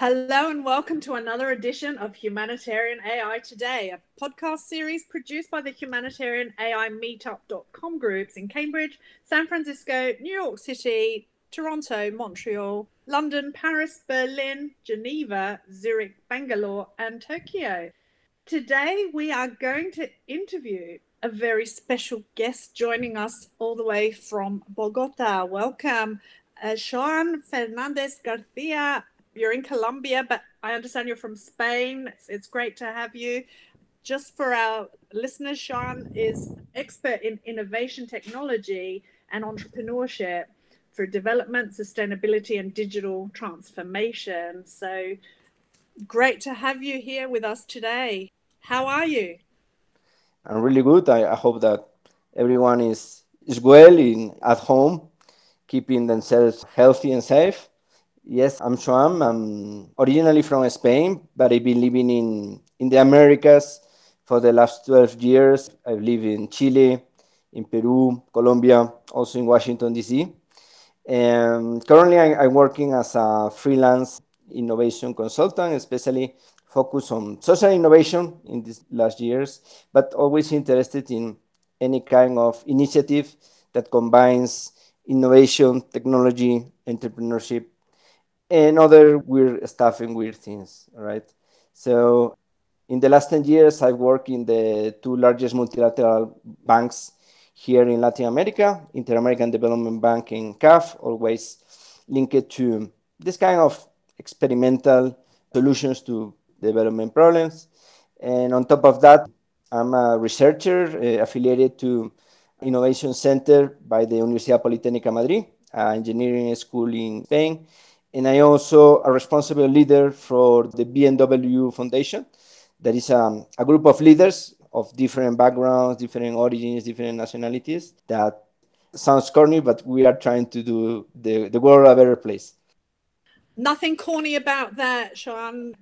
Hello and welcome to another edition of Humanitarian AI Today, a podcast series produced by the Humanitarian AI Meetup.com groups in Cambridge, San Francisco, New York City, Toronto, Montreal, London, Paris, Berlin, Geneva, Zurich, Bangalore, and Tokyo. Today we are going to interview a very special guest joining us all the way from Bogota. Welcome, uh, Joan Fernandez Garcia you're in Colombia, but I understand you're from Spain. It's, it's great to have you. Just for our listeners, Sean is expert in innovation technology and entrepreneurship for development, sustainability, and digital transformation. So great to have you here with us today. How are you? I'm really good. I, I hope that everyone is, is well in, at home, keeping themselves healthy and safe. Yes, I'm Joan. I'm originally from Spain, but I've been living in, in the Americas for the last 12 years. I've lived in Chile, in Peru, Colombia, also in Washington, D.C. And currently, I, am working as a freelance innovation consultant, especially focused on social innovation in these last years, but always interested in any kind of initiative that combines innovation, technology, entrepreneurship, and other weird stuff and weird things, right? So in the last 10 years, I've worked in the two largest multilateral banks here in Latin America, Inter-American Development Bank and CAF, always linked to this kind of experimental solutions to development problems. And on top of that, I'm a researcher uh, affiliated to Innovation Center by the Universidad Politécnica Madrid, engineering school in Spain, and I also a responsible leader for the BMW Foundation. That is um, a group of leaders of different backgrounds, different origins, different nationalities. That sounds corny, but we are trying to do the, the world a better place. Nothing corny about that, Sean.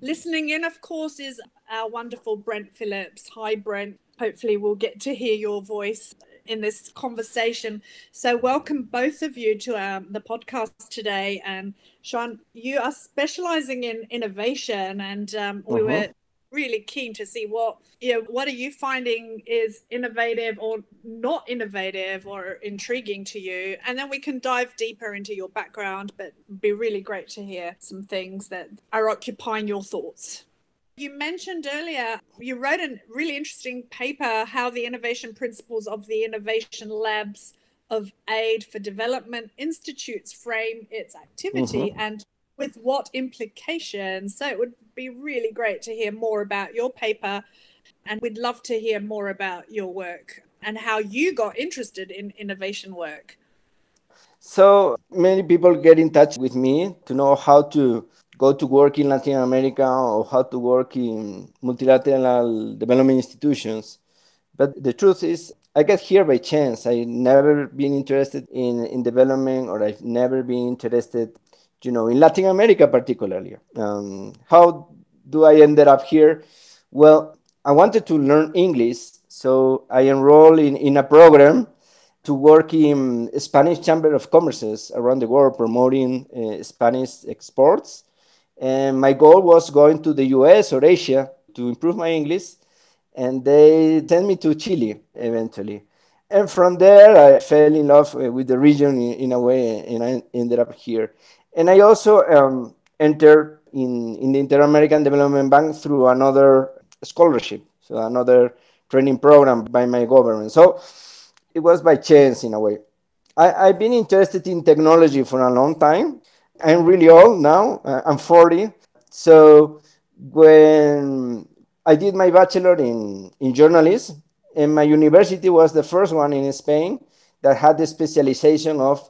Listening in, of course, is our wonderful Brent Phillips. Hi, Brent. Hopefully, we'll get to hear your voice in this conversation. So, welcome both of you to um, the podcast today. And Sean, you are specializing in innovation, and um, we uh-huh. were really keen to see what you know what are you finding is innovative or not innovative or intriguing to you and then we can dive deeper into your background but be really great to hear some things that are occupying your thoughts you mentioned earlier, you wrote a really interesting paper how the innovation principles of the innovation labs of aid for development institutes frame its activity mm-hmm. and with what implications. So it would be really great to hear more about your paper and we'd love to hear more about your work and how you got interested in innovation work. So many people get in touch with me to know how to go to work in Latin America or how to work in multilateral development institutions. But the truth is, I got here by chance. I've never been interested in, in development or I've never been interested, you know, in Latin America particularly. Um, how do I ended up here? Well, I wanted to learn English, so I enrolled in, in a program to work in Spanish Chamber of Commerces around the world promoting uh, Spanish exports. And my goal was going to the US or Asia to improve my English. And they sent me to Chile eventually. And from there, I fell in love with the region in, in a way, and I ended up here. And I also um, entered in, in the Inter American Development Bank through another scholarship, so another training program by my government. So it was by chance in a way. I, I've been interested in technology for a long time. I'm really old now. Uh, I'm 40. So when I did my bachelor in, in journalism, and my university was the first one in Spain that had the specialization of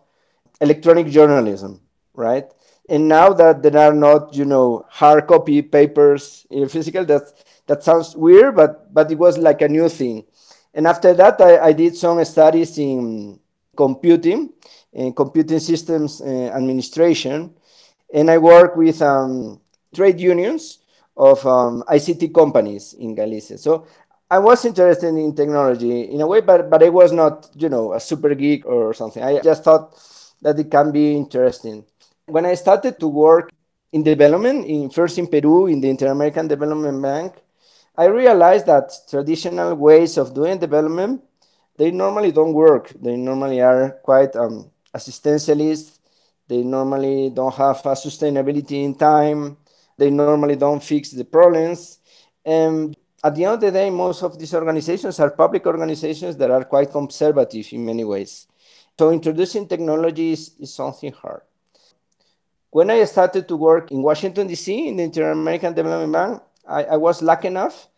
electronic journalism, right? And now that there are not, you know, hard copy papers in physical, that that sounds weird, but but it was like a new thing. And after that, I, I did some studies in computing and computing systems uh, administration. And I work with um, trade unions of um, ICT companies in Galicia. So I was interested in technology in a way, but, but I was not, you know, a super geek or something. I just thought that it can be interesting. When I started to work in development, in first in Peru, in the Inter-American Development Bank, I realized that traditional ways of doing development, they normally don't work. They normally are quite um, assistantialist. They normally don't have a sustainability in time. They normally don't fix the problems. And at the end of the day, most of these organizations are public organizations that are quite conservative in many ways. So introducing technology is, is something hard. When I started to work in Washington, D.C., in the Inter-American Development Bank, I, I, was lucky enough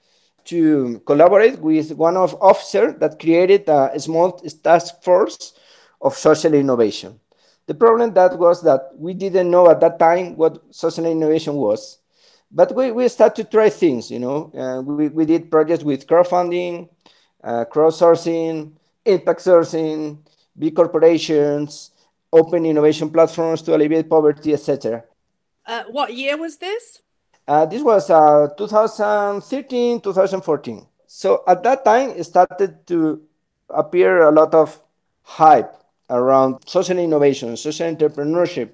to collaborate with one of officers that created a small task force of social innovation. The problem that was that we didn't know at that time what social innovation was. But we, we started to try things, you know. Uh, we, we did projects with crowdfunding, uh, crowdsourcing, impact sourcing, big corporations, open innovation platforms to alleviate poverty, etc. Uh, what year was this? Uh, this was uh, 2013, 2014. So at that time, it started to appear a lot of hype around social innovation, social entrepreneurship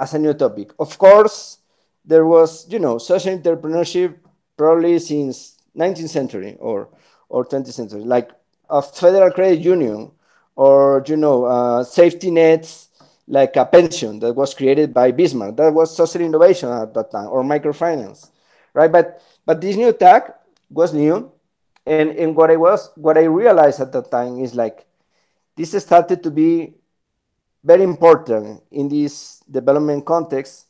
as a new topic. Of course, there was, you know, social entrepreneurship probably since 19th century or, or 20th century, like a federal credit union or you know uh, safety nets like a pension that was created by Bismarck. That was social innovation at that time, or microfinance, right? But but this new tag was new, and and what I was what I realized at that time is like this started to be very important in this development context,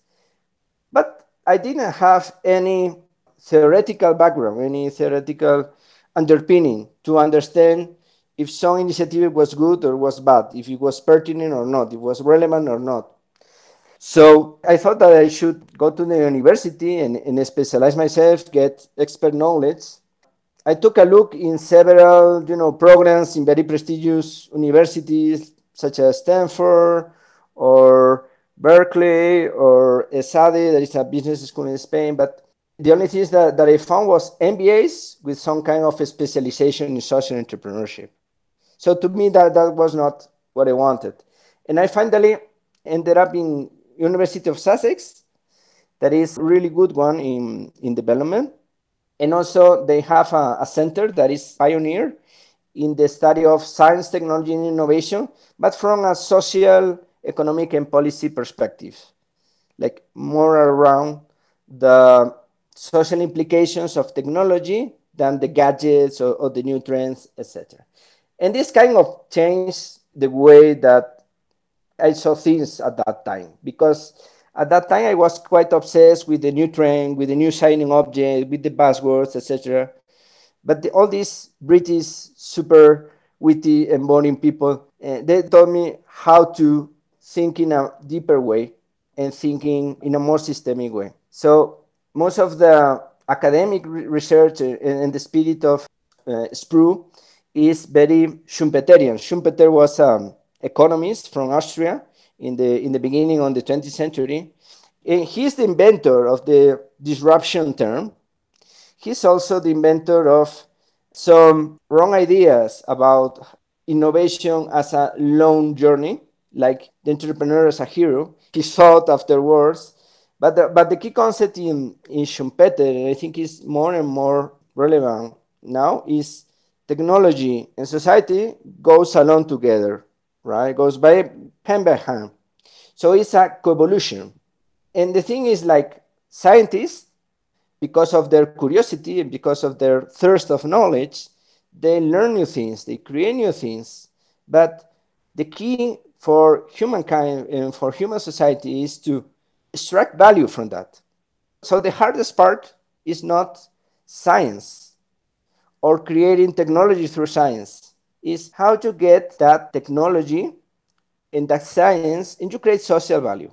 but I didn't have any theoretical background, any theoretical underpinning to understand if some initiative was good or was bad, if it was pertinent or not, if it was relevant or not. So I thought that I should go to the university and, and specialize myself, get expert knowledge. I took a look in several, you know, programs in very prestigious universities such as Stanford or Berkeley or ESADE, that is a business school in Spain. But the only thing that, that I found was MBAs with some kind of specialization in social entrepreneurship. So to me, that, that was not what I wanted. And I finally ended up in University of Sussex. That is really good one in, in development. And also they have a, a center that is pioneer in the study of science, technology, and innovation, but from a social, economic, and policy perspective, like more around the social implications of technology than the gadgets or, or the new trends, etc. And this kind of changed the way that I saw things at that time because at that time I was quite obsessed with the new trend, with the new shining object, with the buzzwords, etc. But the, all these British super witty and boring people, uh, they taught me how to think in a deeper way and thinking in a more systemic way. So most of the academic research and, the spirit of uh, is very Schumpeterian. Schumpeter was an economist from Austria in the in the beginning of the 20th century. And he's the inventor of the disruption term. He's also the inventor of some wrong ideas about innovation as a long journey, like the entrepreneur as a hero. He thought afterwards. But the, but the key concept in, in Schumpeter, and I think is more and more relevant now, is technology and society goes along together, right? Goes by hand. So it's a coevolution. And the thing is like scientists, because of their curiosity and because of their thirst of knowledge, they learn new things, they create new things. But the key for humankind and for human society is to extract value from that. So the hardest part is not science or creating technology through science is how to get that technology and that science and to create social value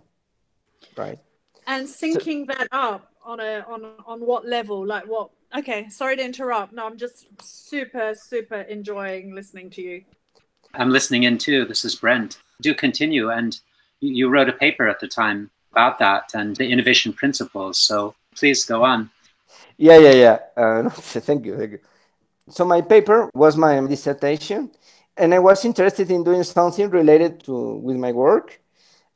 right? And syncing so, that up on a on on what level? Like what okay sorry to interrupt. No i'm just super super enjoying listening to you. I'm listening in too. This is brent. Do continue. And you wrote a paper at the time about that and the innovation principles. So please go on. Yeah yeah yeah. Uh, thank you thank you so my paper was my dissertation, and I was interested in doing something related to with my work.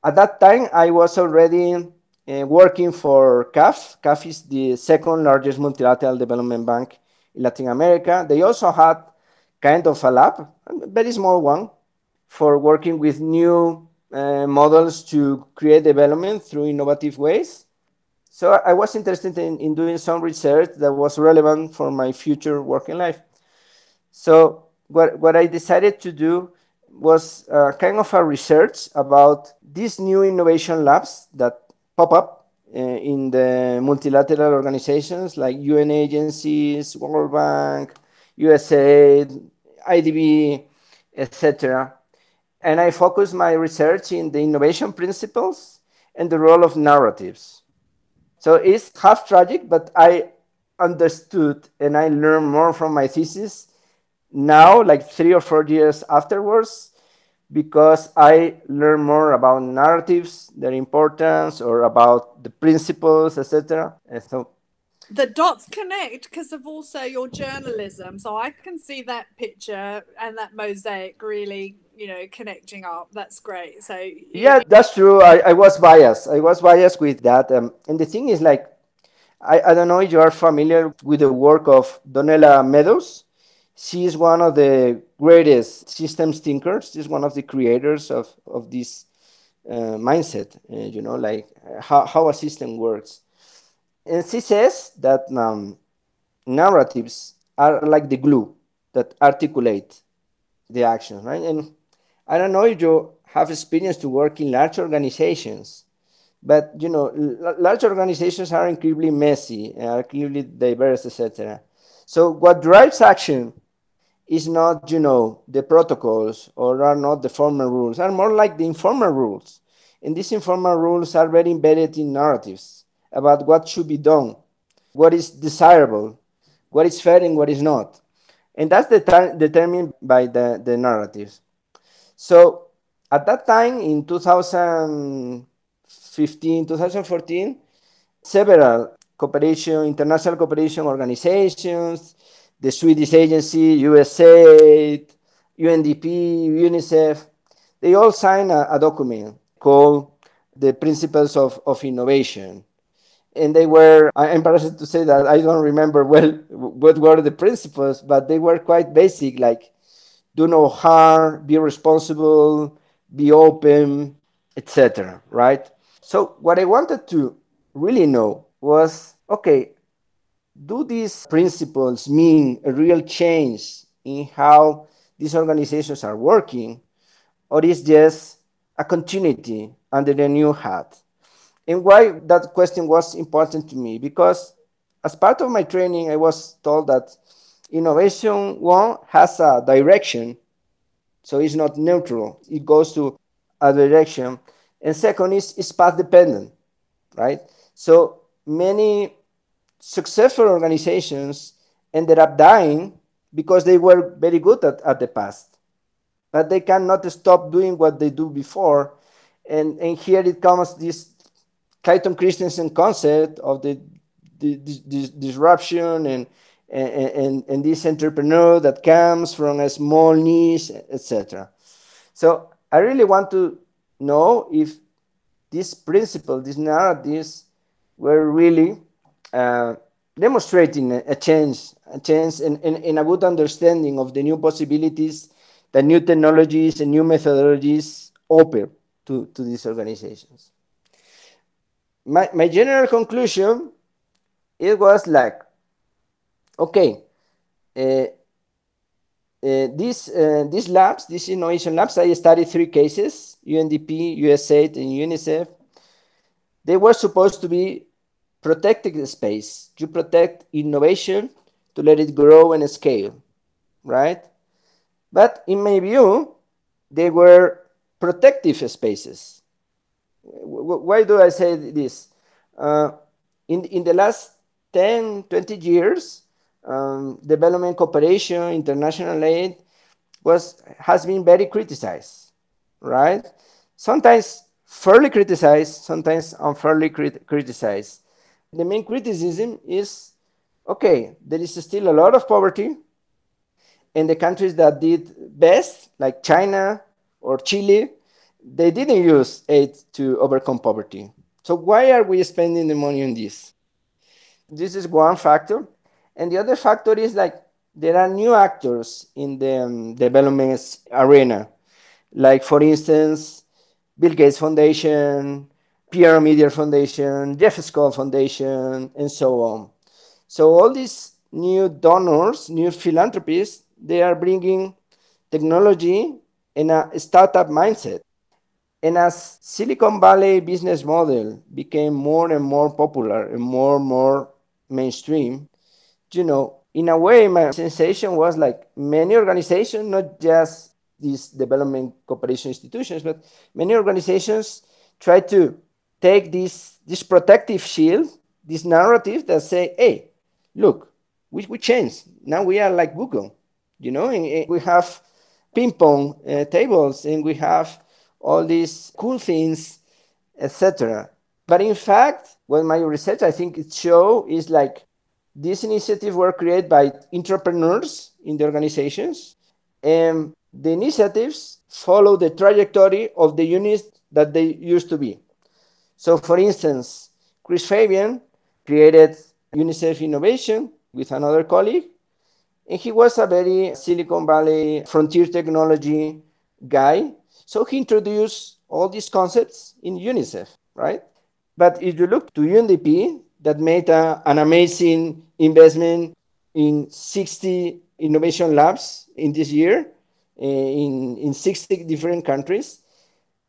At that time, I was already uh, working for CAF. CAF is the second largest multilateral development bank in Latin America. They also had kind of a lab, a very small one, for working with new uh, models to create development through innovative ways. So I was interested in, in doing some research that was relevant for my future working life. So what, what I decided to do was uh, kind of a research about these new innovation labs that pop up uh, in the multilateral organizations like UN agencies, World Bank, USAID, IDB, etc. And I focus my research in the innovation principles and the role of narratives. So it's half tragic, but I understood and I learned more from my thesis now, like three or four years afterwards, because I learn more about narratives, their importance, or about the principles, etc. And so the dots connect because of also your journalism. So I can see that picture and that mosaic really, you know, connecting up. That's great. So yeah, that's true. I, I was biased. I was biased with that. Um, and the thing is, like, I, I don't know if you are familiar with the work of Donella Meadows she is one of the greatest systems thinkers. She's one of the creators of, of this uh, mindset, uh, you know, like how, how a system works. And she says that um, narratives are like the glue that articulate the actions, right? And I don't know if you have experience to work in large organizations, but you know, large organizations are incredibly messy, are incredibly diverse, etc. So what drives action is not, you know, the protocols or are not the formal rules, are more like the informal rules. And these informal rules are very embedded in narratives about what should be done, what is desirable, what is fair and what is not. And that's determined by the, the narratives. So at that time in 2015, 2014, several cooperation, international cooperation organizations, the Swedish agency, USAID, UNDP, UNICEF, they all signed a, a document called the Principles of, of Innovation. And they were, I'm embarrassed to say that I don't remember well what were the principles, but they were quite basic, like do no harm, be responsible, be open, etc. Right? So what I wanted to really know was, okay, do these principles mean a real change in how these organizations are working, or is just a continuity under the new hat? And why that question was important to me? Because as part of my training, I was told that innovation, one, has a direction, so it's not neutral, it goes to a direction. And second is, is path dependent, right? So many successful organizations ended up dying because they were very good at, at the past. But they cannot stop doing what they do before. And, and here it comes this Clayton Christensen concept of the, the, the, the disruption and, and, and, and, this entrepreneur that comes from a small niche, etc. So I really want to know if these principles, these narratives were really uh, demonstrating a change, a change in, in, in, a good understanding of the new possibilities, the new technologies and new methodologies open to, to these organizations. My, my general conclusion, it was like, okay, uh, uh, these, uh, these labs, these innovation labs, I studied three cases, UNDP, USAID, and UNICEF. They were supposed to be protecting the space. You protect innovation to let it grow and scale, right? But in my view, they were protective spaces. Why do I say this? Uh, in, in the last 10, 20 years, um, development cooperation, international aid was, has been very criticized, right? Sometimes fairly criticized, sometimes unfairly crit criticized the main criticism is okay, there is still a lot of poverty. And the countries that did best, like China or Chile, they didn't use aid to overcome poverty. So why are we spending the money on this? This is one factor. And the other factor is like there are new actors in the um, development arena. Like, for instance, Bill Gates Foundation, Pierre Omidyar Foundation, Jeff Skoll Foundation, and so on. So all these new donors, new philanthropists, they are bringing technology and a startup mindset. And as Silicon Valley business model became more and more popular and more and more mainstream, you know, in a way, my sensation was like many organizations, not just these development cooperation institutions, but many organizations try to take this, this protective shield, this narrative that say, hey, look, we, we changed. Now we are like Google, you know, and, and we have ping pong uh, tables and we have all these cool things, etc. But in fact, what my research I think it show is like these initiatives were created by entrepreneurs in the organizations, and the initiatives follow the trajectory of the units that they used to be. So, for instance, Chris Fabian created UNICEF Innovation with another colleague, and he was a very Silicon Valley frontier technology guy. So he introduced all these concepts in UNICEF, right? But if you look to UNDP, that made an amazing investment in 60 innovation labs in this year uh, in, in 60 different countries.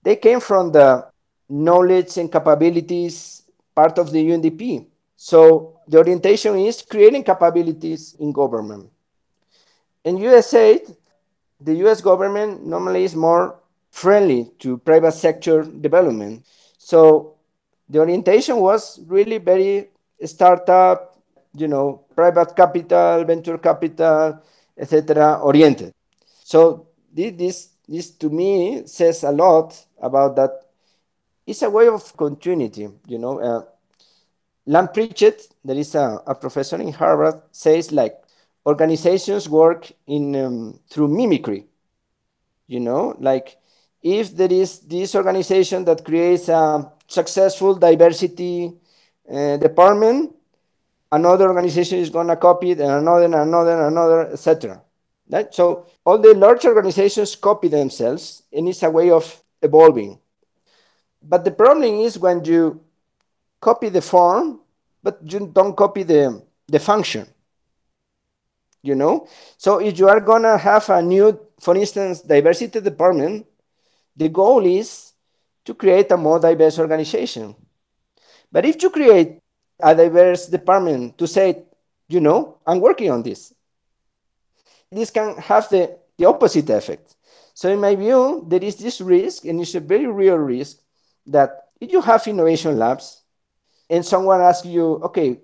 They came from the knowledge and capabilities part of the UNDP. So the orientation is creating capabilities in government. In USAID, the US government normally is more friendly to private sector development. So the orientation was really very startup, you know, private capital, venture capital, etc., oriented. So this, this to me says a lot about that. It's a way of continuity, you know. Uh, Lant Pritchett, there is a, a professor in Harvard, says like organizations work in um, through mimicry. You know, like if there is this organization that creates a successful diversity uh, department, another organization is going to copy it, and another, and another, and another, etc. Right? So all the large organizations copy themselves, and it's a way of evolving. But the problem is when you copy the form, but you don't copy the, the function. You know? So if you are gonna have a new, for instance, diversity department, the goal is to create a more diverse organization. But if you create a diverse department to say, you know, I'm working on this, this can have the, the opposite effect. So in my view, there is this risk, and it's a very real risk, that if you have innovation labs and someone asks you, okay,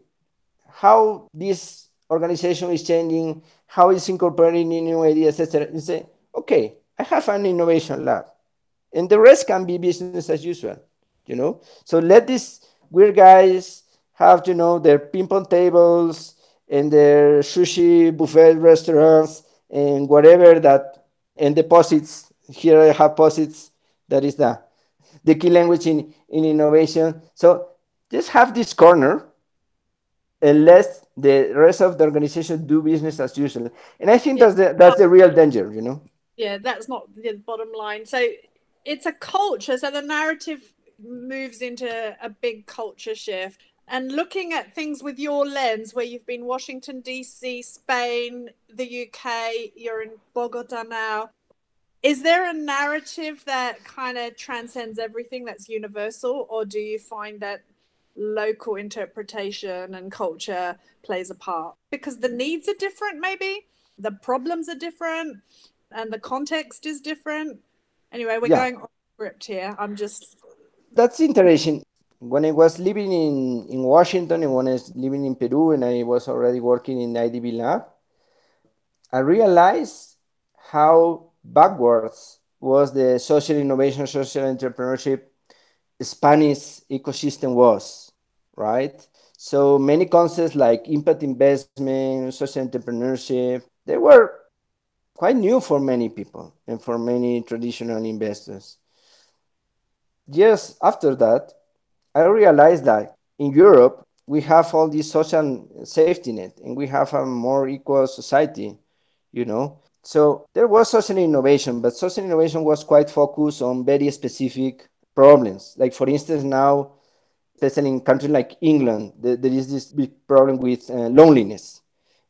how this organization is changing, how it's incorporating new ideas, etc., you say, okay, I have an innovation lab. And the rest can be business as usual, you know? So let these weird guys have, you know, their ping pong tables, and their sushi buffet restaurants and whatever that and deposits. Here i have Post-its. That is the the key language in, in innovation. So just have this corner and let the rest of the organization do business as usual. And i think yeah. that's the that's the real danger you know? Yeah that's not the bottom line. So it's a culture so the narrative moves into a big culture shift. And looking at things with your lens where you've been washington dc spain the uk you're in bogota now. Is there a narrative that kind of transcends everything that's universal or do you find that local interpretation and culture plays a part? Because the needs are different maybe. The problems are different and the context is different anyway we're yeah. going off script here i'm just that's interesting when I was living in, in Washington and when I was living in Peru and I was already working in IDB Lab, I realized how backwards was the social innovation, social entrepreneurship Spanish ecosystem was, right? So many concepts like impact investment, social entrepreneurship, they were quite new for many people and for many traditional investors. Years after that, I realized that in Europe, we have all this social safety net and we have a more equal society, you know. So there was social innovation, but social innovation was quite focused on very specific problems. Like, for instance, now, especially in countries like England, there, there is this big problem with uh, loneliness,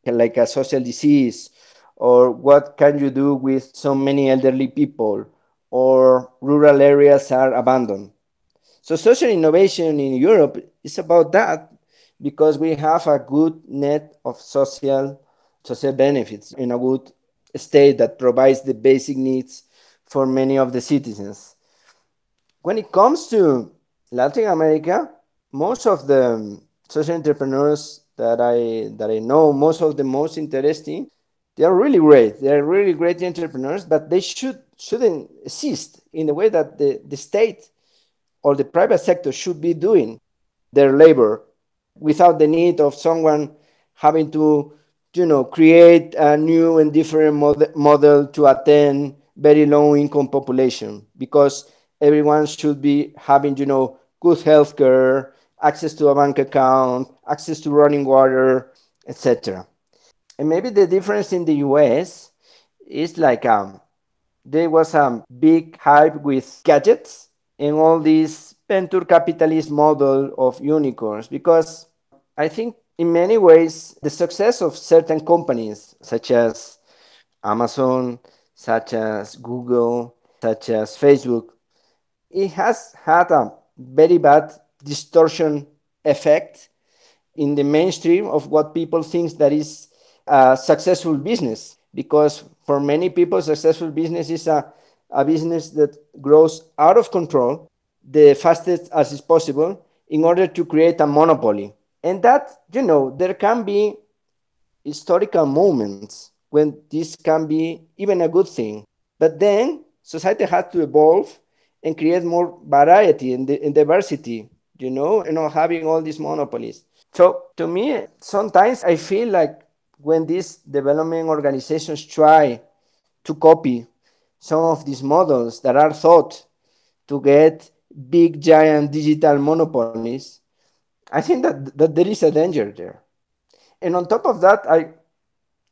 like a social disease, or what can you do with so many elderly people, or rural areas are abandoned. So social innovation in Europe is about that because we have a good net of social social benefits in a good state that provides the basic needs for many of the citizens. When it comes to Latin America, most of the social entrepreneurs that I that I know, most of the most interesting, they are really great. They are really great entrepreneurs, but they should shouldn't assist in the way that the, the state or the private sector should be doing their labor without the need of someone having to you know create a new and different model, model to attend very low income population because everyone should be having you know good health care access to a bank account access to running water etc and maybe the difference in the us is like um, there was a big hype with gadgets and all this venture capitalist model of unicorns because I think in many ways the success of certain companies such as Amazon, such as Google, such as Facebook, it has had a very bad distortion effect in the mainstream of what people think that is a successful business because for many people successful business is a, a business that grows out of control the fastest as is possible in order to create a monopoly. And that, you know, there can be historical moments when this can be even a good thing. But then society has to evolve and create more variety and, and diversity, you know, you know having all these monopolies. So to me, sometimes I feel like when these development organizations try to copy some of these models that are thought to get big giant digital monopolies, I think that, that there is a danger there. And on top of that, I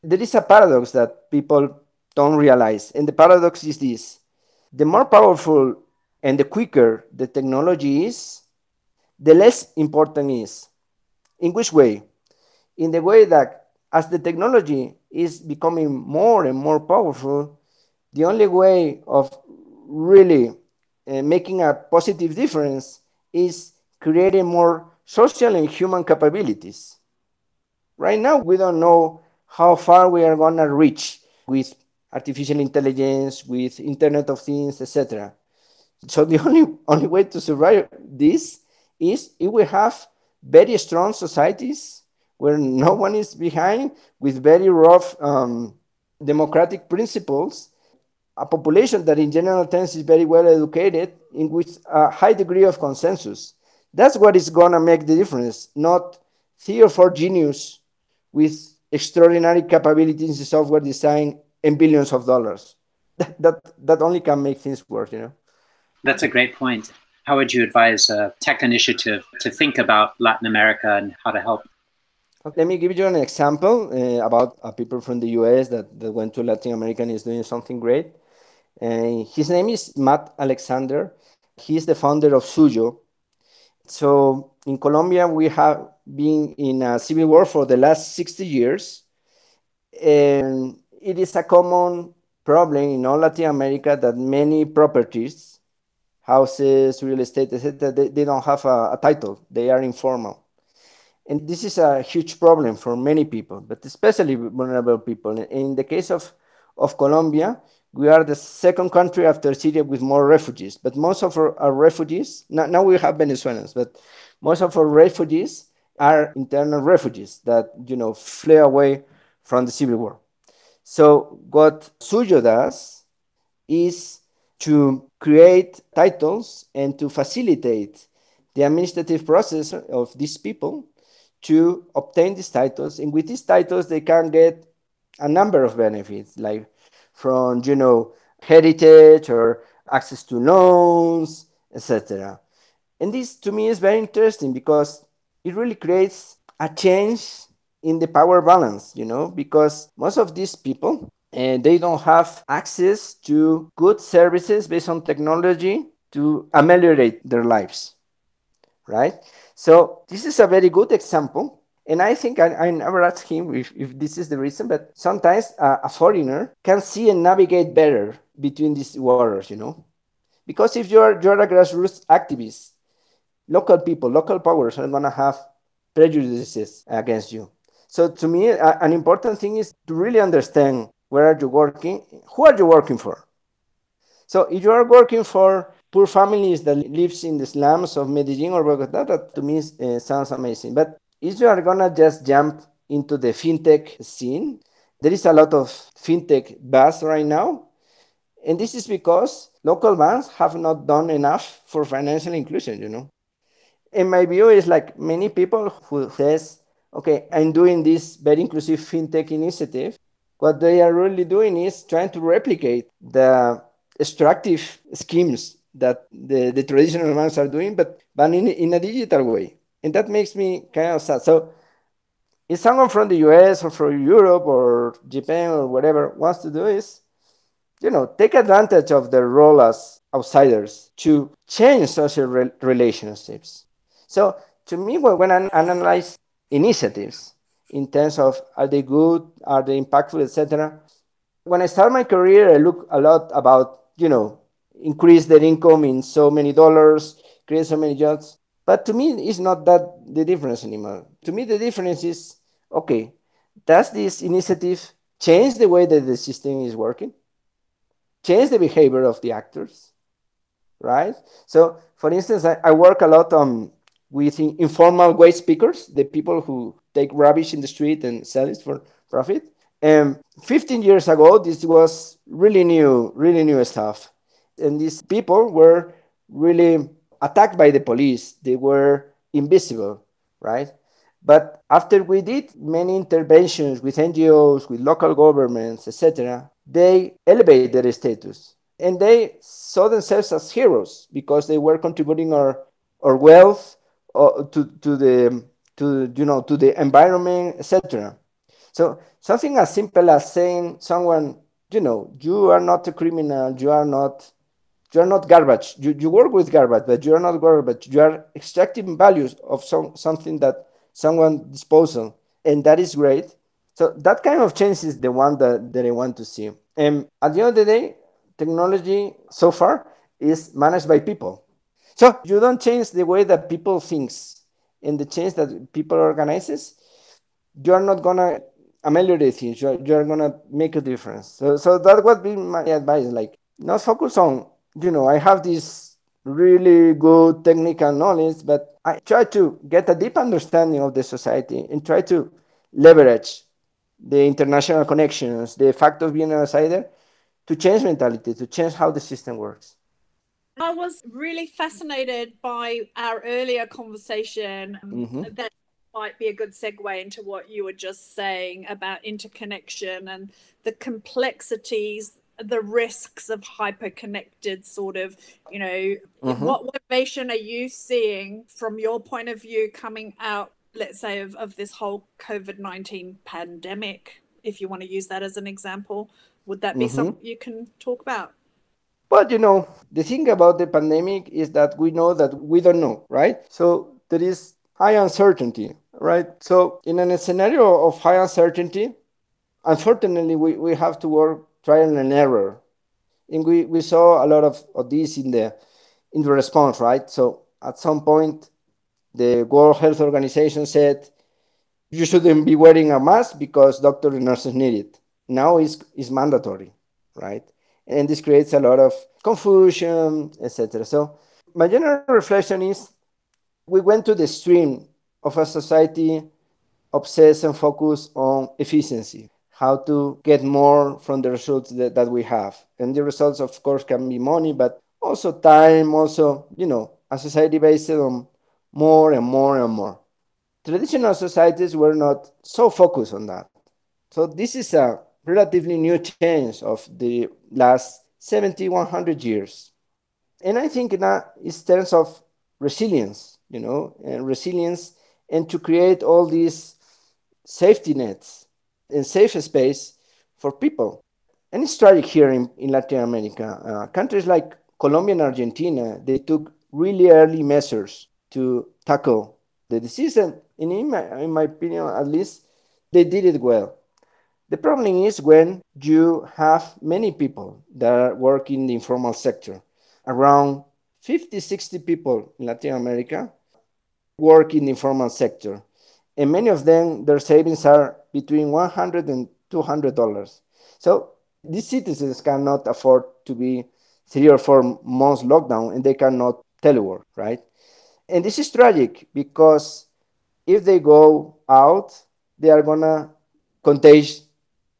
there is a paradox that people don't realize. And the paradox is this the more powerful and the quicker the technology is, the less important is. In which way? In the way that as the technology is becoming more and more powerful, the only way of really uh, making a positive difference is creating more social and human capabilities. Right now, we don't know how far we are going to reach with artificial intelligence, with Internet of Things, etc. So the only, only way to survive this is if we have very strong societies where no one is behind, with very rough um, democratic principles, a population that in general terms is very well educated, in which a high degree of consensus. That's what is going to make the difference, not three or four genius with extraordinary capabilities in software design and billions of dollars. That, that, that only can make things work, you know. That's a great point. How would you advise a tech initiative to think about Latin America and how to help? Let me give you an example uh, about a people from the US that, that went to Latin America and is doing something great. Uh, his name is Matt Alexander. He's the founder of Suyo. So in Colombia, we have been in a civil war for the last 60 years. And it is a common problem in all Latin America that many properties, houses, real estate, etc., they, they don't have a, a title. They are informal. And this is a huge problem for many people, but especially vulnerable people. In the case of, of Colombia, we are the second country after Syria with more refugees. But most of our, our refugees, now, now, we have Venezuelans, but most of our refugees are internal refugees that, you know, flee away from the civil war. So what Suyo does is to create titles and to facilitate the administrative process of these people to obtain these titles. And with these titles, they can get a number of benefits, like from you know heritage or access to loans, etc. And this to me is very interesting because it really creates a change in the power balance, you know, because most of these people and they don't have access to good services based on technology to ameliorate their lives right so this is a very good example and I think I, I never asked him if, if this is the reason, but sometimes a, a foreigner can see and navigate better between these waters, you know. Because if you're, you're a grassroots activist, local people, local powers are going to have prejudices against you. So to me, a, an important thing is to really understand where are you working, who are you working for. So if you are working for poor families that lives in the slums of Medellin or Bogota, that to me uh, sounds amazing. But if you are gonna just jump into the fintech scene, there is a lot of fintech buzz right now. And this is because local banks have not done enough for financial inclusion, you know. And my view is like many people who says, okay, I'm doing this very inclusive fintech initiative. What they are really doing is trying to replicate the extractive schemes that the, the traditional ones are doing, but, but in, in a digital way and that makes me kind of sad. So, if someone from the US or from Europe or Japan or whatever wants to do is, you know, take advantage of their role as outsiders to change social re- relationships. So, to me, when I analyze initiatives in terms of are they good, are they impactful, etc. When I start my career, I look a lot about, you know, increase their income in so many dollars, create so many jobs. But to me, it's not that the difference anymore. To me, the difference is okay, does this initiative change the way that the system is working? Change the behavior of the actors, right? So, for instance, I, I work a lot on with informal waste pickers, the people who take rubbish in the street and sell it for profit. And 15 years ago, this was really new, really new stuff. And these people were really attacked by the police. They were invisible, right? But after we did many interventions with NGOs, with local governments, etc., they elevated their status and they saw themselves as heroes because they were contributing our, our wealth uh, to, to the to you know to the environment, etc. So something as simple as saying someone, you know, you are not a criminal, you are not you're not garbage. You, you work with garbage, but you're not garbage. You are extracting values of some, something that someone disposal, and that is great. So that kind of change is the one that, that I want to see. And at the end of the day, technology so far is managed by people. So you don't change the way that people thinks and the change that people organizes, you are not gonna ameliorate things. You're, you're gonna make a difference. So so that would be my advice. Like not focus on you know, I have this really good technical knowledge, but I try to get a deep understanding of the society and try to leverage the international connections, the fact of being an outsider, to change mentality, to change how the system works. I was really fascinated by our earlier conversation mm-hmm. that might be a good segue into what you were just saying about interconnection and the complexities the risks of hyper-connected sort of you know mm-hmm. what motivation are you seeing from your point of view coming out let's say of, of this whole covid-19 pandemic if you want to use that as an example would that be mm-hmm. something you can talk about but you know the thing about the pandemic is that we know that we don't know right so there is high uncertainty right so in a scenario of high uncertainty unfortunately we, we have to work trial and error. And we, we saw a lot of, of this in the in the response, right? So at some point, the World Health Organization said you shouldn't be wearing a mask because doctors and nurses need it. Now it's, it's mandatory, right? And this creates a lot of confusion, etc. So my general reflection is we went to the extreme of a society obsessed and focused on efficiency how to get more from the results that, that we have. And the results, of course, can be money, but also time, also, you know, a society based on more and more and more. Traditional societies were not so focused on that. So this is a relatively new change of the last 70, 100 years. And I think in, a, in terms of resilience, you know, and resilience, and to create all these safety nets and safe space for people. And it's tragic here in, in Latin America. Uh, countries like Colombia and Argentina, they took really early measures to tackle the disease. And in my, in my opinion, at least, they did it well. The problem is when you have many people that work in the informal sector. Around 50, 60 people in Latin America work in the informal sector. And many of them, their savings are between 100 and 200 dollars. So these citizens cannot afford to be three or four months lockdown and they cannot telework, right? And this is tragic because if they go out, they are gonna contagion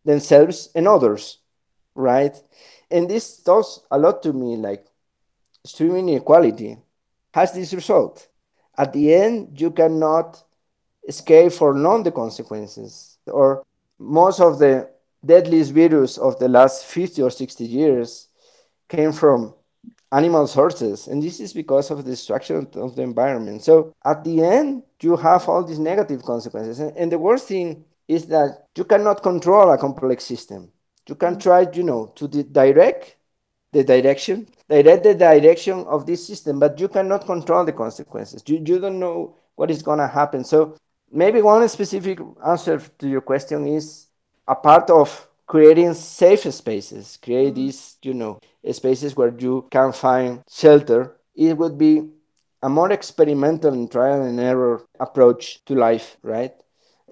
themselves and others, right? And this talks a lot to me, like extreme inequality has this result. At the end, you cannot escape for none the consequences. Or most of the deadliest virus of the last 50 or 60 years came from animal sources. And this is because of the destruction of the environment. So at the end, you have all these negative consequences. And, and the worst thing is that you cannot control a complex system. You can try, you know, to direct the direction, direct the direction of this system, but you cannot control the consequences. You, you don't know what is going to happen. So maybe one specific answer to your question is a part of creating safe spaces, create mm-hmm. these, you know, spaces where you can find shelter. It would be a more experimental and trial and error approach to life, right?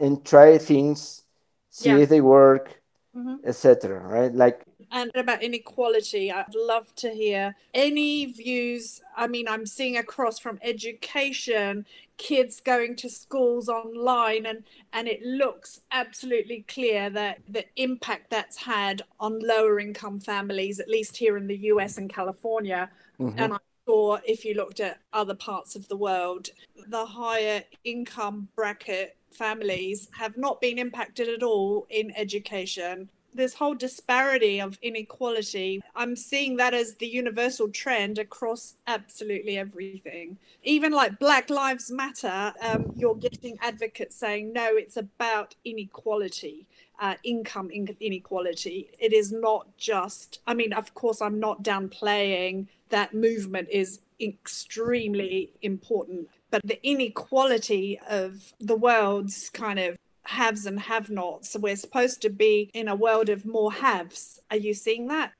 and try things, see yeah. if they work, mm-hmm. etc. Right? Like and about inequality, I'd love to hear any views. I mean, I'm seeing across from education, kids going to schools online, and and it looks absolutely clear that the impact that's had on lower income families, at least here in the U.S. and California, mm-hmm. and I'm sure if you looked at other parts of the world, the higher income bracket families have not been impacted at all in education. This whole disparity of inequality, I'm seeing that as the universal trend across absolutely everything. Even like Black Lives Matter, um, you're getting advocates saying, no, it's about inequality. Uh, income inequality. It is not just, I mean, of course, I'm not downplaying that movement is extremely important but the inequality of the world's kind of haves and have nots. We're supposed to be in a world of more haves. Are you seeing that?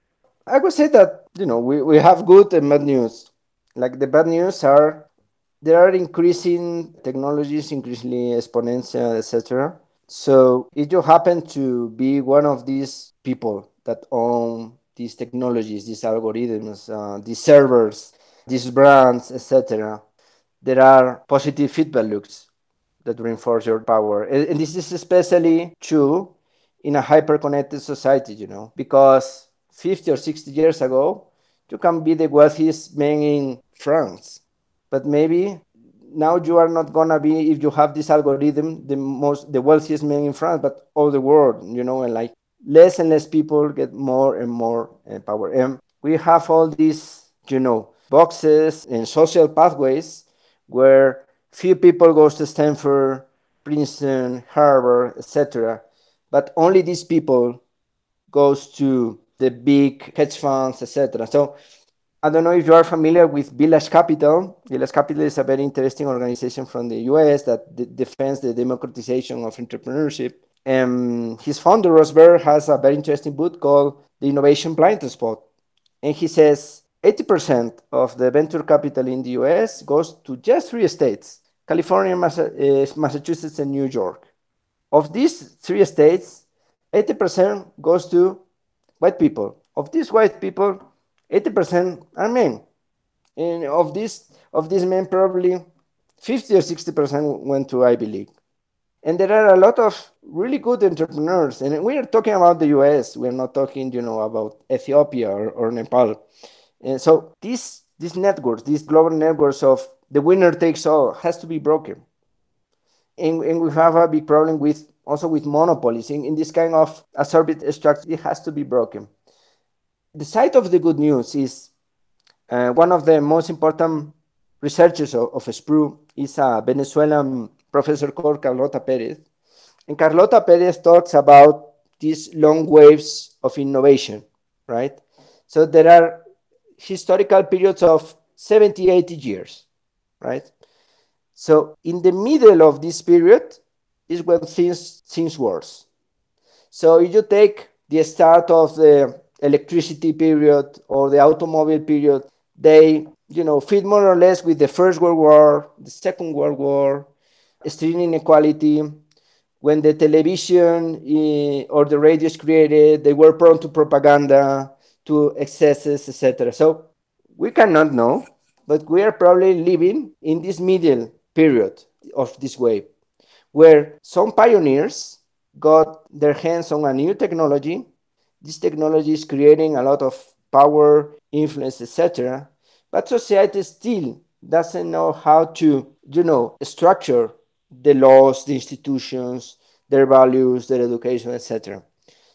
I would say that, you know, we, we have good and bad news. Like the bad news are there are increasing technologies, increasingly exponential, etc. So if you happen to be one of these people that own these technologies, these algorithms, uh, these servers, these brands, etc., there are positive feedback loops that reinforce your power. And this is especially true in a hyper-connected society, you know, because 50 or 60 years ago, you can be the wealthiest man in France, but maybe now you are not gonna be if you have this algorithm the most the wealthiest man in France, but all the world, you know, and like less and less people get more and more uh, power. And we have all these, you know, boxes and social pathways where few people goes to Stanford, Princeton, Harvard, etc. But only these people goes to the big hedge funds, etc. So I don't know if you are familiar with Village Capital. Village Capital is a very interesting organization from the US that defends the democratization of entrepreneurship. And his founder, Ross Baird, has a very interesting book called The Innovation Blind Spot. And he says 80% of the venture capital in the US goes to just three states California, eh, Massachusetts, and New York. Of these three states, 80% goes to white people. Of these white people, 80% are men. And of these, of these men, probably 50 or 60% went to Ivy League. And there are a lot of really good entrepreneurs. And we are talking about the US. We're not talking, you know, about Ethiopia or, or Nepal. And so these these networks, these global networks of the winner takes all, has to be broken. And, and we have a big problem with also with monopolies. In, in this kind of assorted structure, it has to be broken. The side of the good news is uh, one of the most important researchers of, of SPRU is a Venezuelan professor called Carlota Perez. And Carlota Perez talks about these long waves of innovation, right? So there are historical periods of 70, 80 years, right? So in the middle of this period is when things, things worse. So if you take the start of the electricity period or the automobile period, they, you know, fit more or less with the First World War, the Second World War, extreme inequality. When the television eh, or the radio is created, they were prone to propaganda, to excesses, etc. So we cannot know, but we are probably living in this middle period of this wave, where some pioneers got their hands on a new technology. This technology is creating a lot of power, influence, etc. But society still doesn't know how to, you know, structure the laws, the institutions, their values, their education, etc.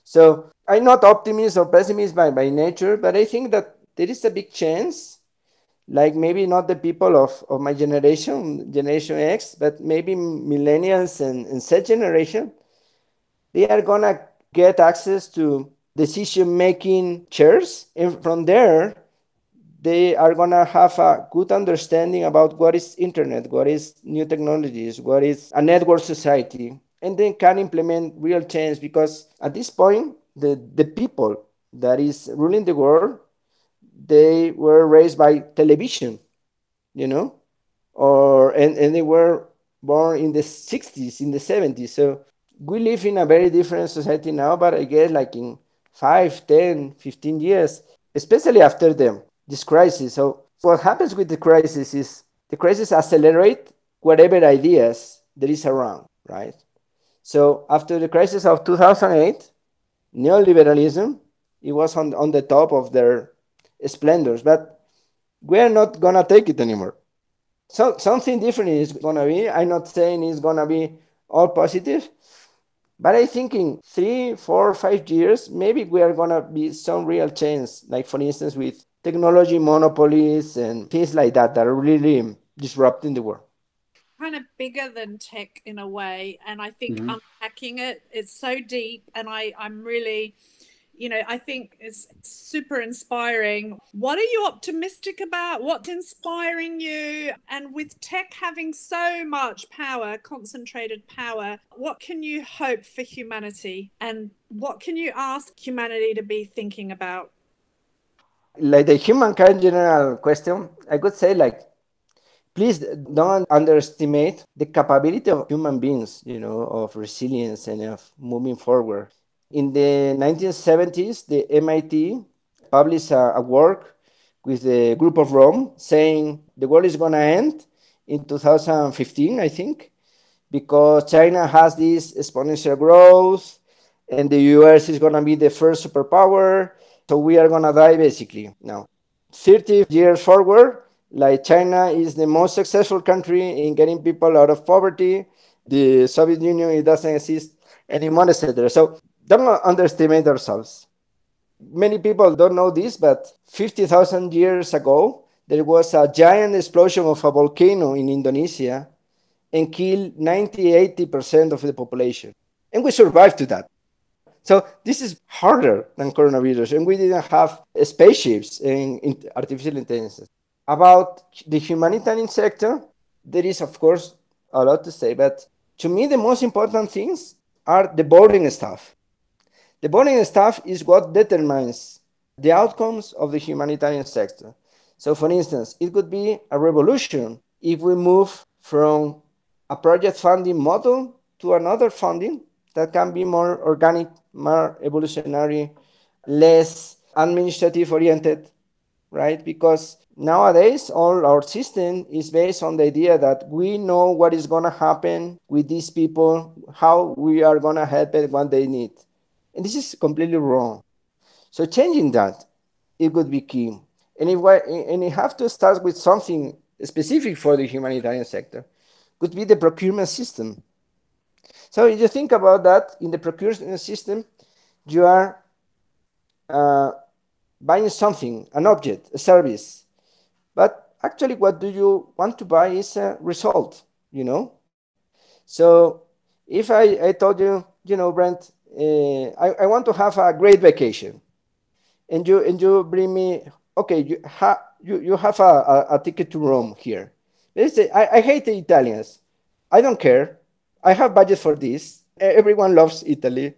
So I'm not optimist or pessimist by, by nature, but I think that there is a big chance, like maybe not the people of, of my generation, Generation X, but maybe millennials and, and Z generation, they are gonna get access to decision making chairs. And from there, they are gonna have a good understanding about what is internet, what is new technologies, what is a network society, and then can implement real change because at this point the, the people that is ruling the world they were raised by television you know or and, and they were born in the 60s in the 70s so we live in a very different society now but i guess like in 5 10 15 years especially after the this crisis. So what happens with the crisis is the crisis accelerate whatever ideas there is around right? So after the crisis of 2008 neoliberalism it was on, on the top of their splendors but we're not gonna take it anymore. So something different is gonna be i'm not saying it's gonna be all positive but i think in three four five years maybe we are gonna be some real change. Like for instance with technology monopolies and things like that that are really disrupting the world. Kind of bigger than tech in a way and i think mm-hmm. unpacking it it's so deep and i i'm really you know i think it's super inspiring. What are you optimistic about? What's inspiring you? And with tech having so much power concentrated power what can you hope for humanity? And what can you ask humanity to be thinking about? Like the humankind general question i could say like please don't underestimate the capability of human beings, you know, of resilience and of moving forward. In the 1970s, the MIT published a, a work with the group of Rome saying the world is going to end in 2015, I think, because China has this exponential growth and the US is going to be the first superpower. So we are going to die basically now. 30 years forward, like China is the most successful country in getting people out of poverty. The Soviet Union it doesn't exist anymore, etc. So don't underestimate ourselves. Many people don't know this, but 50,000 years ago, there was a giant explosion of a volcano in Indonesia and killed 90 80% of the population. And we survived to that. So this is harder than coronavirus, and we didn't have spaceships and artificial intelligence. About the humanitarian sector, there is, of course, a lot to say, but to me, the most important things are the boarding staff. The boarding staff is what determines the outcomes of the humanitarian sector. So, for instance, it could be a revolution if we move from a project funding model to another funding that can be more organic, more evolutionary, less administrative oriented, right? Because nowadays all our system is based on the idea that we know what is going to happen with these people, how we are going to help it when they need. And this is completely wrong. So changing that, it would be key. And if and you have to start with something specific for the humanitarian sector, could be the procurement system. So if you think about that, in the procurement system, you are uh, buying something, an object, a service. But actually what do you want to buy is a result, you know? So if I, I told you, you know, Brent, uh, I, I want to have a great vacation. And you and you bring me okay you have you, you have a, a, a, ticket to rome here. Say I, I hate the italians. I don't care. I have budget for this. Everyone loves italy.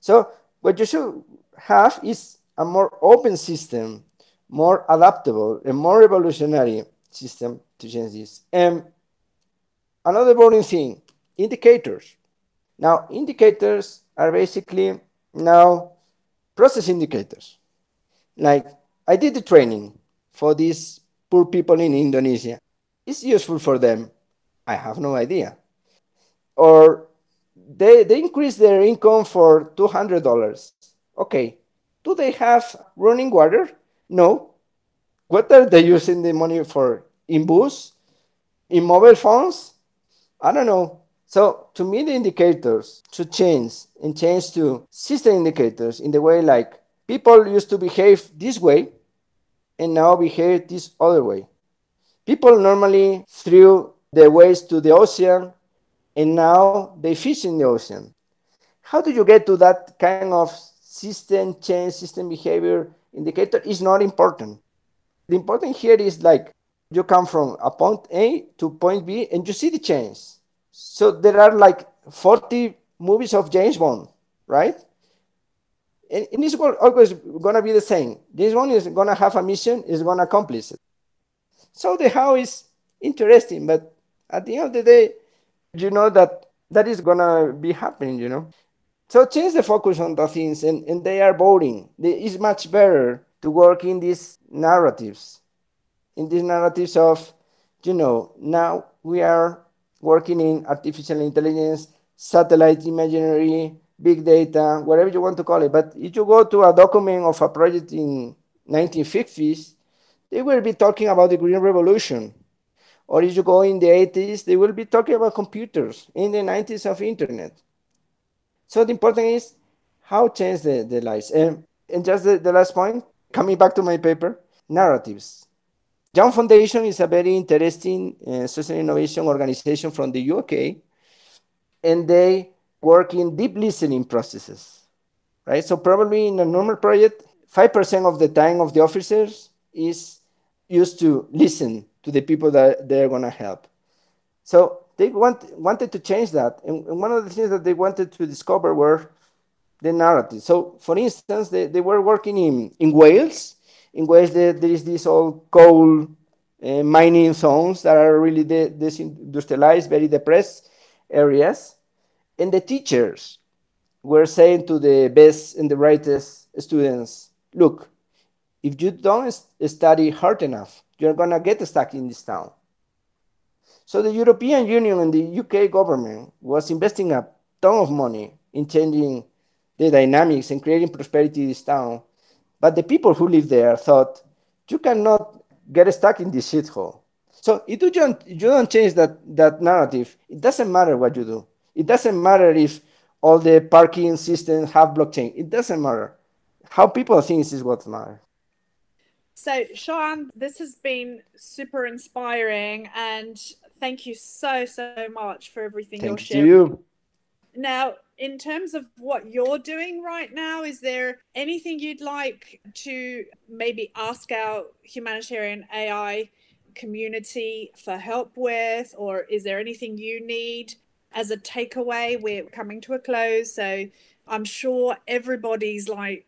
So what you should have is a more open system more adaptable and more revolutionary system to change this. And another boring thing indicators. Now indicators are basically now process indicators. Like I did the training for these poor people in Indonesia. It's useful for them. I have no idea. Or they, they increase their income for $200. Okay. Do they have running water? No. What are they using the money for? In booze? In mobile phones? I don't know. So to me, the indicators should change and change to system indicators in the way like people used to behave this way and now behave this other way. People normally threw their waste to the ocean and now they fish in the ocean. How do you get to that kind of system change, system behavior indicator is not important. The important here is like you come from a point A to point B and you see the change so there are like 40 movies of James Bond, right? And, and it's always going to be the same. James Bond is going to have a mission, is going to accomplish it. So the how is interesting, but at the end of the day, you know that that is going to be happening, you know? So change the focus on the things, and, and they are boring. It's much better to work in these narratives, in these narratives of, you know, now we are working in artificial intelligence, satellite imagery, big data, whatever you want to call it. But if you go to a document of a project in 1950s, they will be talking about the Green Revolution. Or if you go in the 80s, they will be talking about computers. In the 90s of internet. So the important is how change the, the lives. And, and just the, the last point, coming back to my paper, narratives. Young Foundation is a very interesting uh, social innovation organization from the UK, and they work in deep listening processes, right? So probably in a normal project, 5% of the time of the officers is used to listen to the people that they're going to help. So they want, wanted to change that. And, and one of the things that they wanted to discover were the narrative. So for instance, they, they were working in, in Wales in there, there is this old coal uh, mining zones that are really de- disindustrialized, very depressed areas. And the teachers were saying to the best and the brightest students, look, if you don't study hard enough, you're going to get stuck in this town. So the European Union and the UK government was investing a ton of money in changing the dynamics and creating prosperity in this town but the people who live there thought, you cannot get stuck in this shithole. So if you don't, you don't change that, that narrative, it doesn't matter what you do. It doesn't matter if all the parking systems have blockchain. It doesn't matter. How people think this is what matters. So, Juan, this has been super inspiring, and thank you so so much for everything Thanks you're sharing. You. Now, in terms of what you're doing right now, is there anything you'd like to maybe ask our humanitarian AI community for help with, or is there anything you need as a takeaway? We're coming to a close, so I'm sure everybody's like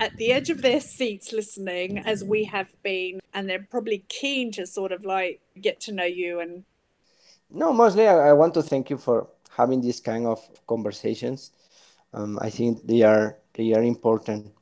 at the edge of their seats listening as we have been, and they're probably keen to sort of like get to know you and. No, mostly I want to thank you for having these kind of conversations. Um, I think they are they are important.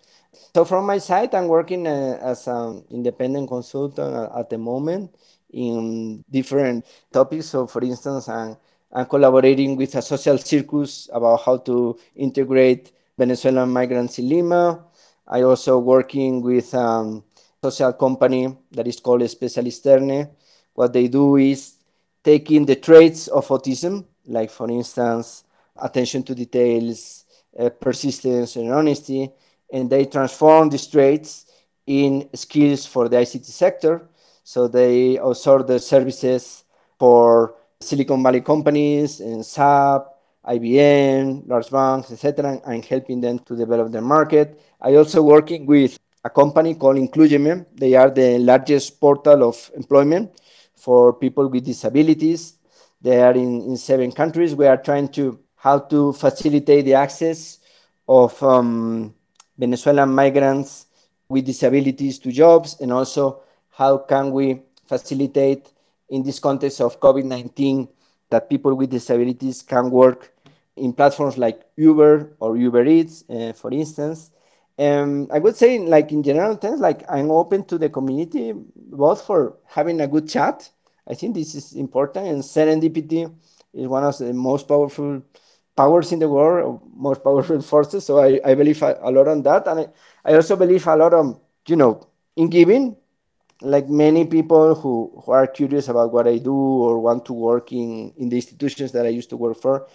So from my side, I'm working uh, as an independent consultant at the moment in different topics. So for instance, I'm, I'm collaborating with a social circus about how to integrate Venezuelan migrants in Lima. I also working with a um, social company that is called Specialisterne. What they do is taking the traits of autism like for instance, attention to details, uh, persistence, and honesty, and they transform these traits in skills for the ICT sector. So they outsource the services for Silicon Valley companies and SAP, IBM, large banks, etc., and helping them to develop their market. I also working with a company called Incluyeme. They are the largest portal of employment for people with disabilities. They are in, in seven countries. We are trying to how to facilitate the access of um, Venezuelan migrants with disabilities to jobs, and also how can we facilitate in this context of COVID-19 that people with disabilities can work in platforms like Uber or Uber Eats, uh, for instance. Um, I would say, like in general terms, like I'm open to the community both for having a good chat. I think this is important, and serendipity is one of the most powerful powers in the world, most powerful forces. So I, I believe a, a lot on that, and I, I also believe a lot on you know in giving. Like many people who, who are curious about what I do or want to work in, in the institutions that I used to work for,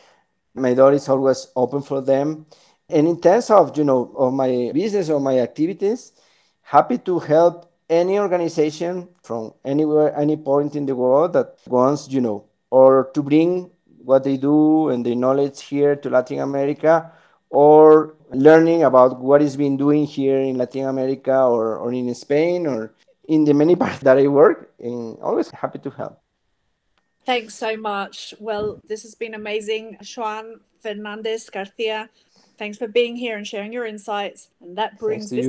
my door is always open for them. And in terms of you know of my business or my activities, happy to help any organization from anywhere, any point in the world that wants you know or to bring what they do and their knowledge here to Latin America or learning about what is being doing here in Latin America or, or in Spain or in the many parts that I work and always happy to help. Thanks so much. Well, this has been amazing. Juan Fernandez Garcia, thanks for being here and sharing your insights. And that brings this.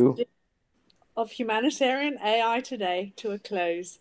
Of humanitarian AI today to a close.